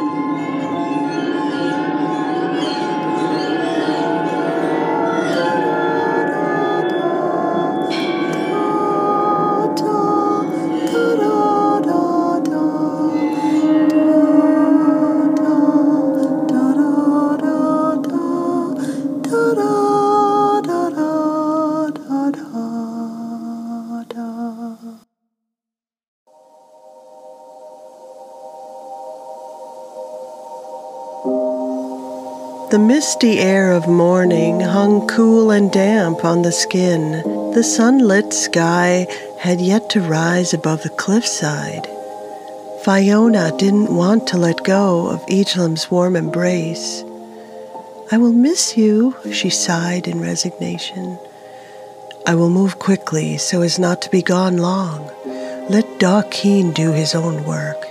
The misty air of morning hung cool and damp on the skin. The sunlit sky had yet to rise above the cliffside. Fiona didn't want to let go of Egelam's warm embrace. I will miss you, she sighed in resignation. I will move quickly so as not to be gone long. Let Daukeen do his own work.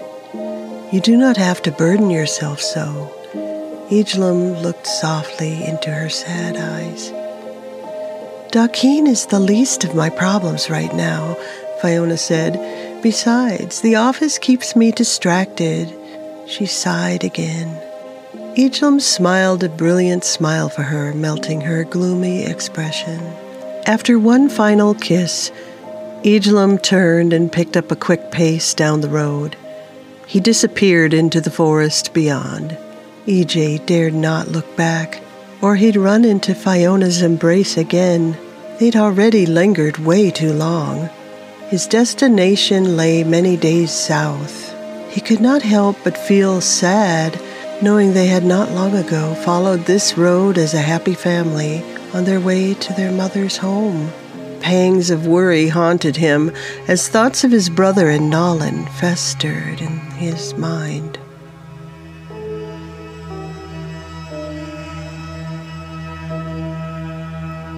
You do not have to burden yourself so. Egelam looked softly into her sad eyes. Daukeen is the least of my problems right now, Fiona said. Besides, the office keeps me distracted. She sighed again. Egelam smiled a brilliant smile for her, melting her gloomy expression. After one final kiss, Egelam turned and picked up a quick pace down the road. He disappeared into the forest beyond. EJ dared not look back, or he'd run into Fiona's embrace again. They'd already lingered way too long. His destination lay many days south. He could not help but feel sad, knowing they had not long ago followed this road as a happy family on their way to their mother's home. Pangs of worry haunted him as thoughts of his brother and Nolan festered in his mind.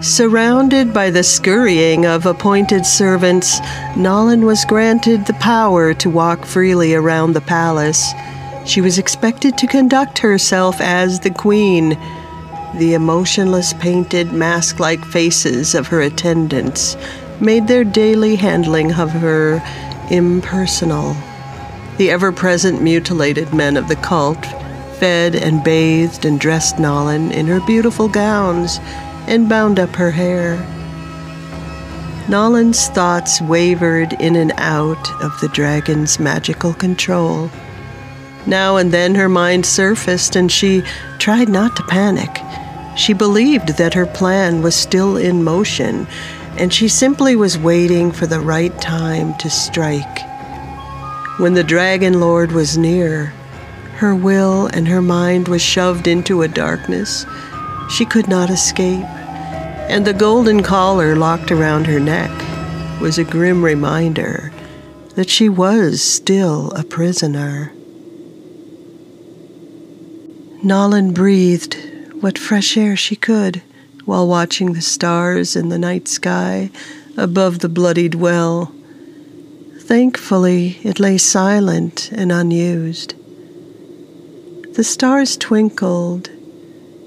Surrounded by the scurrying of appointed servants, Nolan was granted the power to walk freely around the palace. She was expected to conduct herself as the queen. The emotionless, painted, mask like faces of her attendants made their daily handling of her impersonal. The ever present mutilated men of the cult fed and bathed and dressed Nolan in her beautiful gowns and bound up her hair. Nolan's thoughts wavered in and out of the dragon's magical control. Now and then her mind surfaced and she tried not to panic. She believed that her plan was still in motion and she simply was waiting for the right time to strike. When the Dragon Lord was near, her will and her mind was shoved into a darkness she could not escape, and the golden collar locked around her neck was a grim reminder that she was still a prisoner. Nolan breathed what fresh air she could while watching the stars in the night sky above the bloodied well. Thankfully, it lay silent and unused. The stars twinkled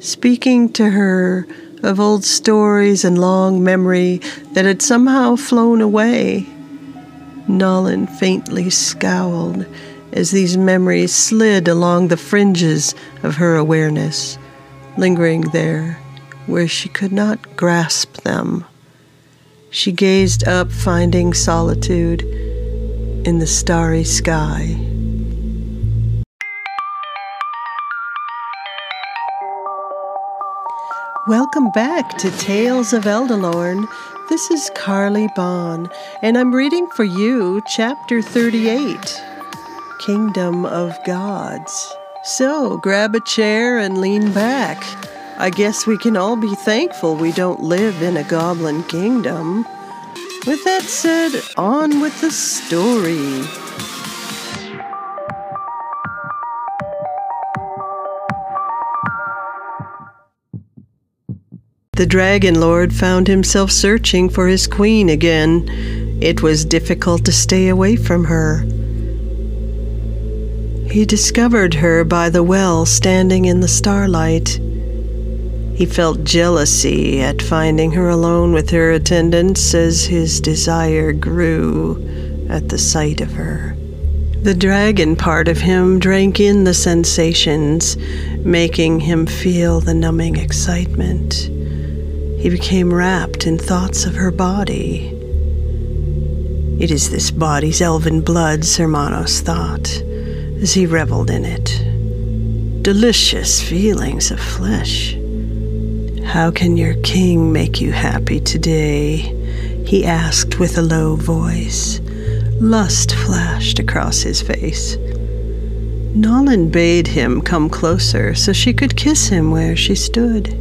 speaking to her of old stories and long memory that had somehow flown away. Nolan faintly scowled as these memories slid along the fringes of her awareness, lingering there where she could not grasp them. She gazed up, finding solitude in the starry sky. Welcome back to Tales of Eldalorn. This is Carly Bond, and I'm reading for you Chapter 38 Kingdom of Gods. So grab a chair and lean back. I guess we can all be thankful we don't live in a goblin kingdom. With that said, on with the story. The Dragon Lord found himself searching for his queen again. It was difficult to stay away from her. He discovered her by the well standing in the starlight. He felt jealousy at finding her alone with her attendants as his desire grew at the sight of her. The dragon part of him drank in the sensations, making him feel the numbing excitement. He became wrapped in thoughts of her body. It is this body's elven blood, Sermanos thought, as he reveled in it. Delicious feelings of flesh. How can your king make you happy today? He asked with a low voice. Lust flashed across his face. Nolan bade him come closer so she could kiss him where she stood.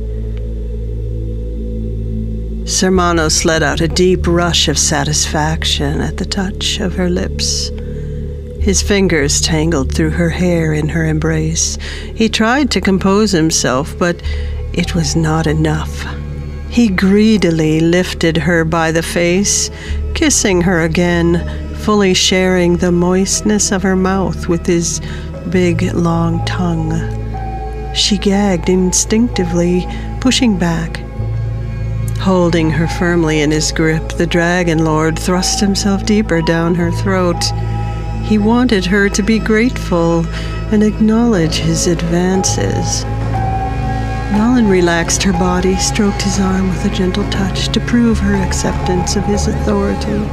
Sermanos let out a deep rush of satisfaction at the touch of her lips. His fingers tangled through her hair in her embrace. He tried to compose himself, but it was not enough. He greedily lifted her by the face, kissing her again, fully sharing the moistness of her mouth with his big, long tongue. She gagged instinctively, pushing back. Holding her firmly in his grip, the Dragon Lord thrust himself deeper down her throat. He wanted her to be grateful and acknowledge his advances. Nolan relaxed her body, stroked his arm with a gentle touch to prove her acceptance of his authority.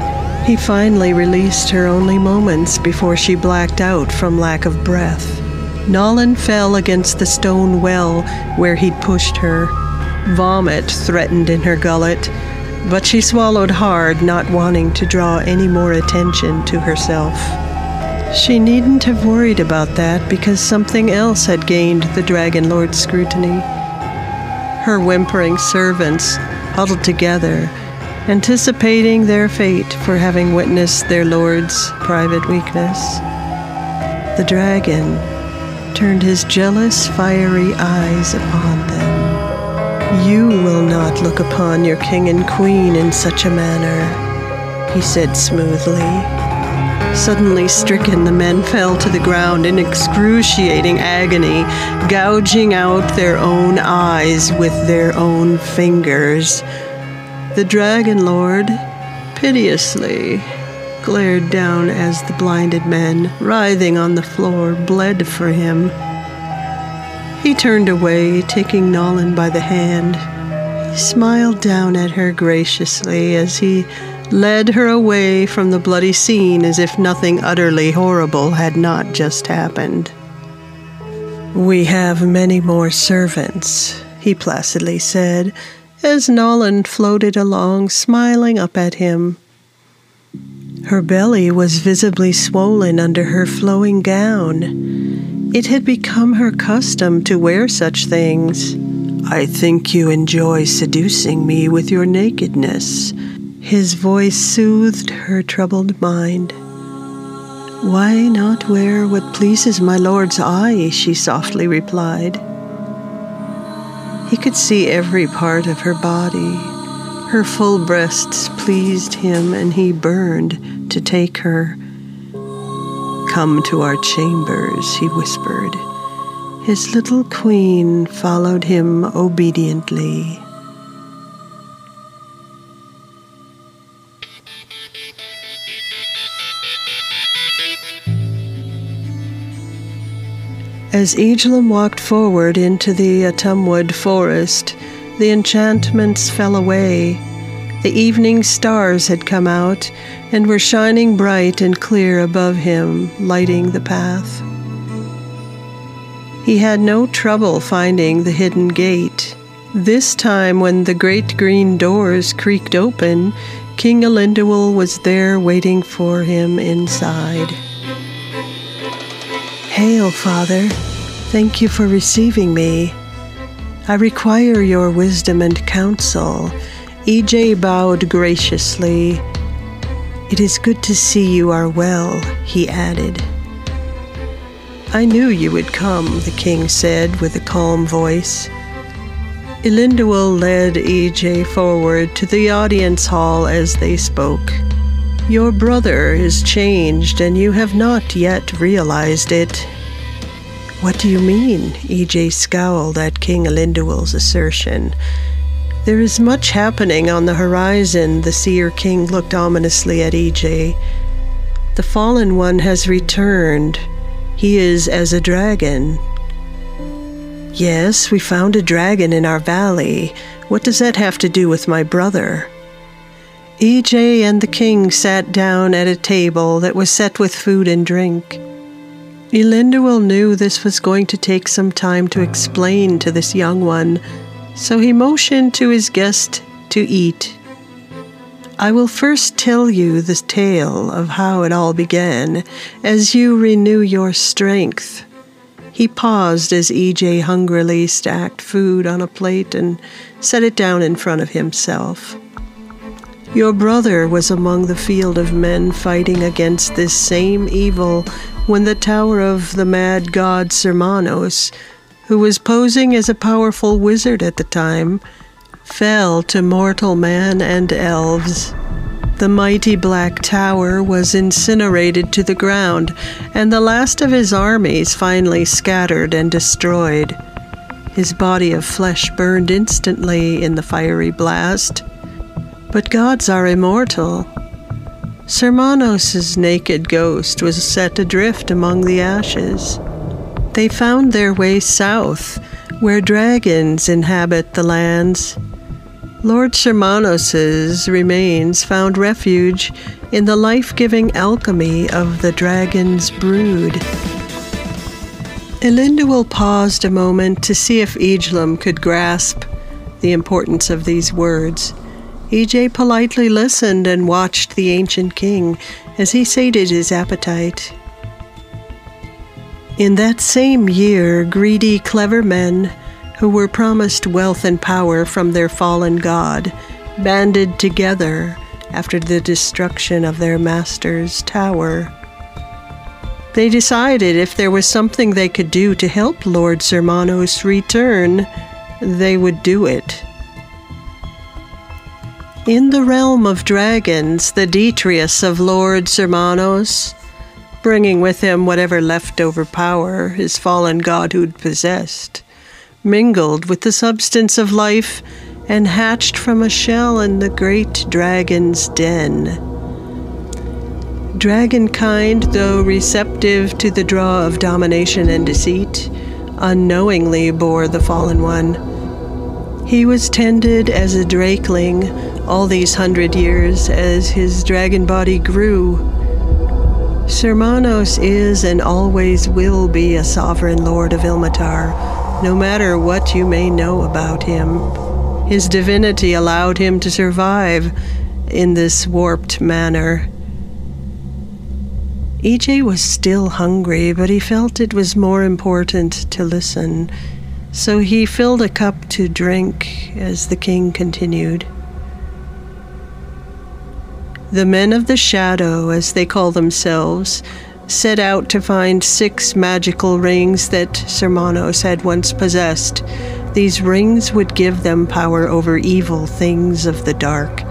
He finally released her only moments before she blacked out from lack of breath. Nolan fell against the stone well where he'd pushed her. Vomit threatened in her gullet, but she swallowed hard, not wanting to draw any more attention to herself. She needn't have worried about that because something else had gained the Dragon Lord's scrutiny her whimpering servants huddled together, anticipating their fate for having witnessed their lord's private weakness. The dragon turned his jealous, fiery eyes upon. You will not look upon your king and queen in such a manner, he said smoothly. Suddenly stricken, the men fell to the ground in excruciating agony, gouging out their own eyes with their own fingers. The Dragon Lord, piteously, glared down as the blinded men, writhing on the floor, bled for him. He turned away, taking Nolan by the hand. He smiled down at her graciously as he led her away from the bloody scene as if nothing utterly horrible had not just happened. We have many more servants, he placidly said, as Nolan floated along, smiling up at him. Her belly was visibly swollen under her flowing gown. It had become her custom to wear such things. I think you enjoy seducing me with your nakedness, his voice soothed her troubled mind. Why not wear what pleases my lord's eye? she softly replied. He could see every part of her body. Her full breasts pleased him, and he burned to take her. Come to our chambers, he whispered. His little queen followed him obediently. As Egelum walked forward into the Atumwood forest, the enchantments fell away. The evening stars had come out and were shining bright and clear above him, lighting the path. He had no trouble finding the hidden gate. This time, when the great green doors creaked open, King Elendil was there waiting for him inside. Hail, Father. Thank you for receiving me. I require your wisdom and counsel. EJ bowed graciously. It is good to see you are well, he added. I knew you would come, the king said with a calm voice. Elendil led EJ forward to the audience hall as they spoke. Your brother is changed, and you have not yet realized it. What do you mean? EJ scowled at King Elendil's assertion. There is much happening on the horizon, the Seer King looked ominously at EJ. The fallen one has returned. He is as a dragon. Yes, we found a dragon in our valley. What does that have to do with my brother? EJ and the king sat down at a table that was set with food and drink. Elendil knew this was going to take some time to explain to this young one, so he motioned to his guest to eat. I will first tell you the tale of how it all began as you renew your strength. He paused as EJ hungrily stacked food on a plate and set it down in front of himself. Your brother was among the field of men fighting against this same evil when the tower of the mad god Sermanos, who was posing as a powerful wizard at the time, fell to mortal man and elves. The mighty black tower was incinerated to the ground, and the last of his armies finally scattered and destroyed. His body of flesh burned instantly in the fiery blast, but gods are immortal. Sermanos' naked ghost was set adrift among the ashes. They found their way south, where dragons inhabit the lands. Lord Sermanos' remains found refuge in the life giving alchemy of the dragon's brood. Elendil paused a moment to see if Ejlum could grasp the importance of these words. EJ politely listened and watched the ancient king as he sated his appetite. In that same year, greedy, clever men who were promised wealth and power from their fallen god banded together after the destruction of their master's tower. They decided if there was something they could do to help Lord Sermanos return, they would do it. In the realm of dragons, the Detrius of Lord Sermanos, bringing with him whatever leftover power his fallen godhood possessed, mingled with the substance of life and hatched from a shell in the great dragon's den. Dragonkind, though receptive to the draw of domination and deceit, unknowingly bore the fallen one. He was tended as a drakeling all these hundred years as his dragon body grew. Sermanos is and always will be a sovereign lord of Ilmatar, no matter what you may know about him. His divinity allowed him to survive in this warped manner. EJ was still hungry, but he felt it was more important to listen, so he filled a cup to drink as the king continued. The men of the shadow, as they call themselves, set out to find six magical rings that Sermanos had once possessed. These rings would give them power over evil things of the dark.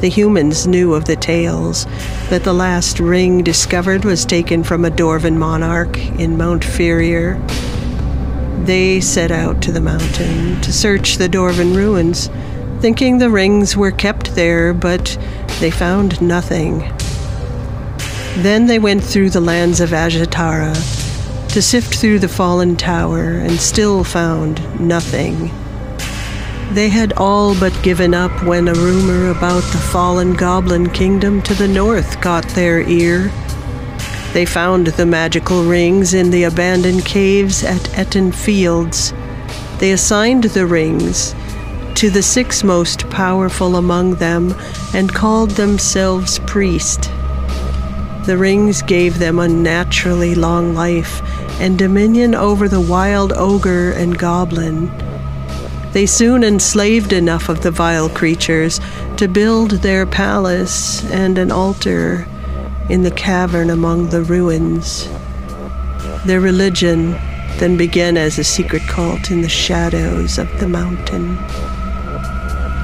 The humans knew of the tales that the last ring discovered was taken from a Dorvan monarch in Mount Ferrier. They set out to the mountain to search the Dorvan ruins, thinking the rings were kept there, but they found nothing. Then they went through the lands of Ajatara to sift through the fallen tower and still found nothing. They had all but given up when a rumor about the fallen goblin kingdom to the north caught their ear. They found the magical rings in the abandoned caves at Etten Fields. They assigned the rings to the six most powerful among them and called themselves priest. The rings gave them unnaturally long life and dominion over the wild ogre and goblin. They soon enslaved enough of the vile creatures to build their palace and an altar in the cavern among the ruins. Their religion then began as a secret cult in the shadows of the mountain.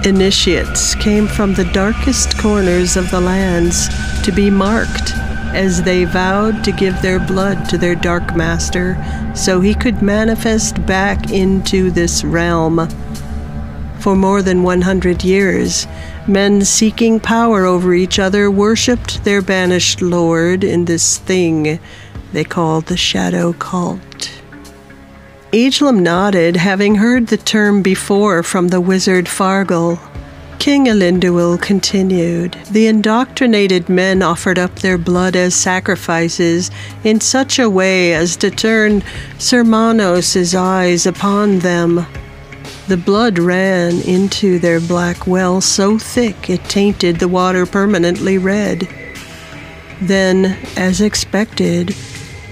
Initiates came from the darkest corners of the lands to be marked as they vowed to give their blood to their dark master so he could manifest back into this realm. For more than 100 years, Men seeking power over each other worshipped their banished lord in this thing they called the Shadow Cult. Agelam nodded, having heard the term before from the wizard Fargal. King Elendil continued, The indoctrinated men offered up their blood as sacrifices in such a way as to turn Sir Sermanos' eyes upon them. The blood ran into their black well so thick it tainted the water permanently red. Then, as expected,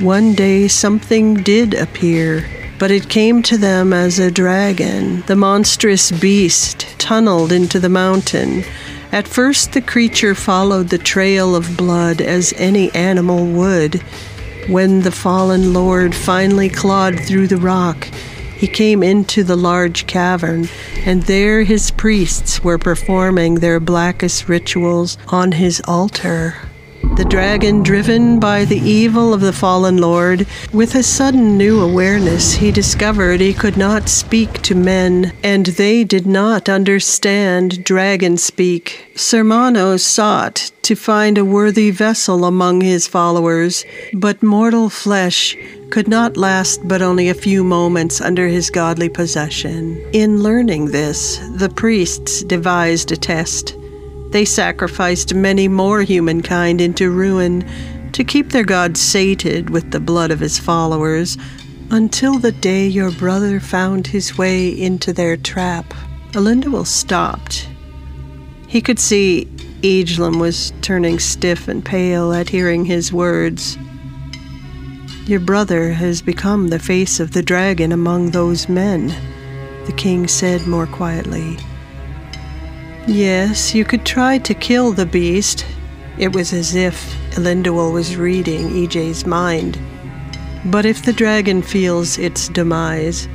one day something did appear but it came to them as a dragon. The monstrous beast tunneled into the mountain. At first, the creature followed the trail of blood as any animal would. When the fallen lord finally clawed through the rock, he came into the large cavern, and there his priests were performing their blackest rituals on his altar. The dragon, driven by the evil of the fallen lord, with a sudden new awareness, he discovered he could not speak to men, and they did not understand dragon speak. Sermanos sought to find a worthy vessel among his followers, but mortal flesh could not last but only a few moments under his godly possession. In learning this, the priests devised a test. They sacrificed many more humankind into ruin to keep their god sated with the blood of his followers until the day your brother found his way into their trap. Elendil stopped. He could see Agelam was turning stiff and pale at hearing his words. Your brother has become the face of the dragon among those men, the king said more quietly. Yes, you could try to kill the beast. It was as if Elendil was reading EJ's mind. But if the dragon feels its demise,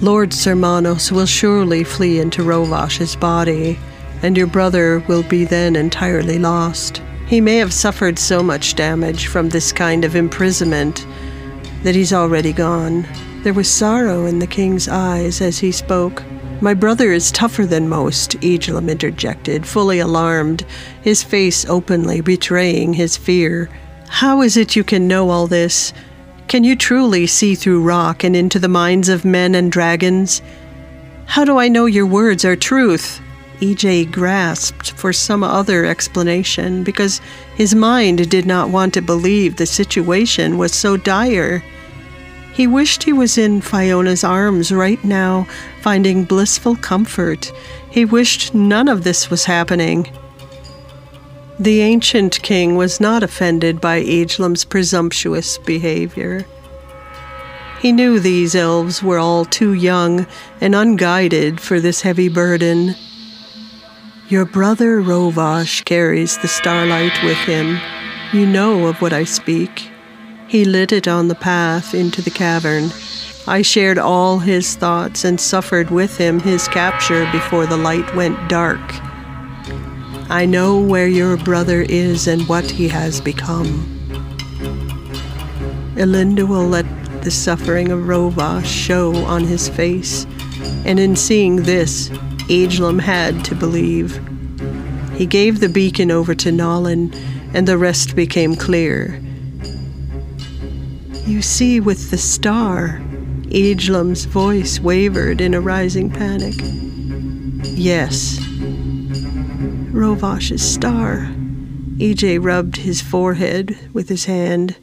Lord Sermanos will surely flee into Rovash's body, and your brother will be then entirely lost. He may have suffered so much damage from this kind of imprisonment that he's already gone. There was sorrow in the king's eyes as he spoke. My brother is tougher than most, Agelam interjected, fully alarmed, his face openly betraying his fear. How is it you can know all this? Can you truly see through rock and into the minds of men and dragons? How do I know your words are truth? EJ grasped for some other explanation because his mind did not want to believe the situation was so dire. He wished he was in Fiona's arms right now, finding blissful comfort. He wished none of this was happening. The ancient king was not offended by Agelam's presumptuous behavior. He knew these elves were all too young and unguided for this heavy burden. Your brother Rovash carries the starlight with him. You know of what I speak. He lit it on the path into the cavern. I shared all his thoughts and suffered with him his capture before the light went dark. I know where your brother is and what he has become. Elendil let the suffering of Rova show on his face, and in seeing this, Agelam had to believe. He gave the beacon over to Nolan, and the rest became clear. You see with the star. Agelam's voice wavered in a rising panic. Yes. Rovash's star. EJ rubbed his forehead with his hand.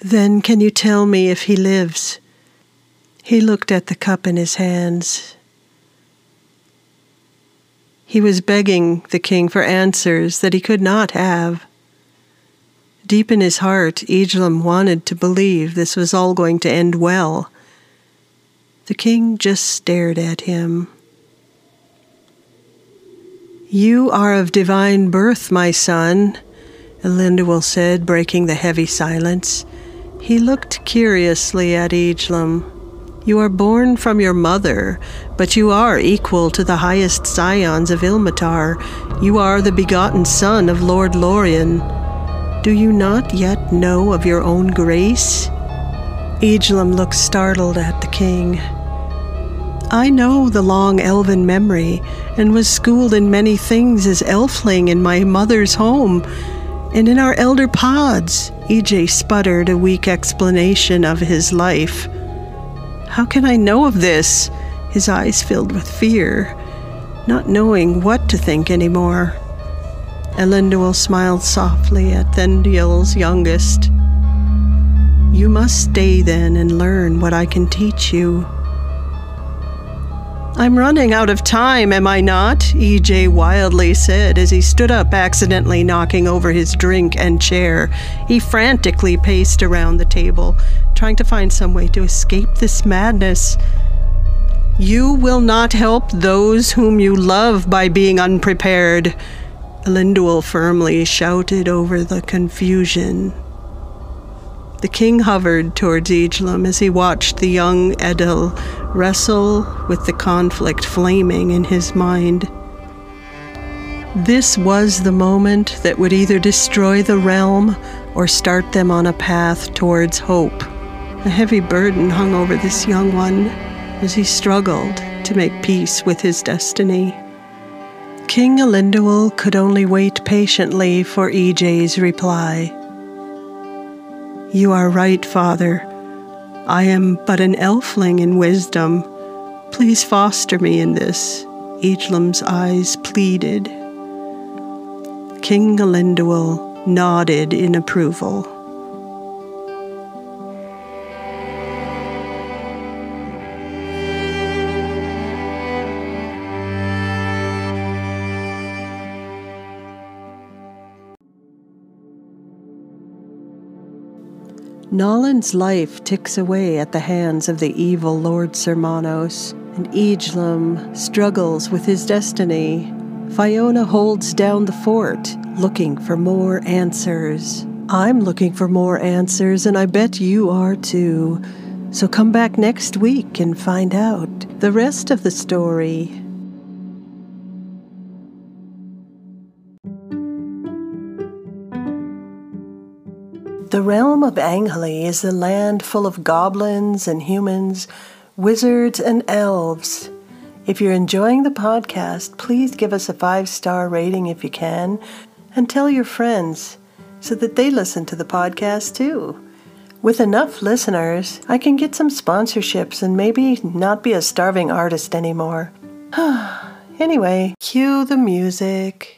Then can you tell me if he lives? He looked at the cup in his hands. He was begging the king for answers that he could not have. Deep in his heart, Agelam wanted to believe this was all going to end well. The king just stared at him. You are of divine birth, my son, Elendil said, breaking the heavy silence. He looked curiously at Agelam. You are born from your mother, but you are equal to the highest scions of Ilmatar. You are the begotten son of Lord Lorien. Do you not yet know of your own grace? Agelam looked startled at the king. I know the long elven memory and was schooled in many things as elfling in my mother's home and in our elder pods. EJ sputtered a weak explanation of his life. How can I know of this? His eyes filled with fear, not knowing what to think anymore. Elendil smiled softly at Thendiel's youngest. You must stay then and learn what I can teach you. I'm running out of time, am I not? EJ wildly said as he stood up, accidentally knocking over his drink and chair. He frantically paced around the table, trying to find some way to escape this madness. You will not help those whom you love by being unprepared, Elendil firmly shouted over the confusion. The king hovered towards Ijlum as he watched the young Edil wrestle with the conflict flaming in his mind. This was the moment that would either destroy the realm or start them on a path towards hope. A heavy burden hung over this young one as he struggled to make peace with his destiny. King Elendil could only wait patiently for EJ's reply. You are right, Father. I am but an elfling in wisdom. Please foster me in this, Ijlum's eyes pleaded. King Elendil nodded in approval. Nolan's life ticks away at the hands of the evil Lord Sermanos, and Ijlum struggles with his destiny. Fiona holds down the fort, looking for more answers. I'm looking for more answers, and I bet you are too. So come back next week and find out the rest of the story. The realm of Angeli is a land full of goblins and humans, wizards and elves. If you're enjoying the podcast, please give us a five star rating if you can, and tell your friends so that they listen to the podcast too. With enough listeners, I can get some sponsorships and maybe not be a starving artist anymore. anyway, cue the music.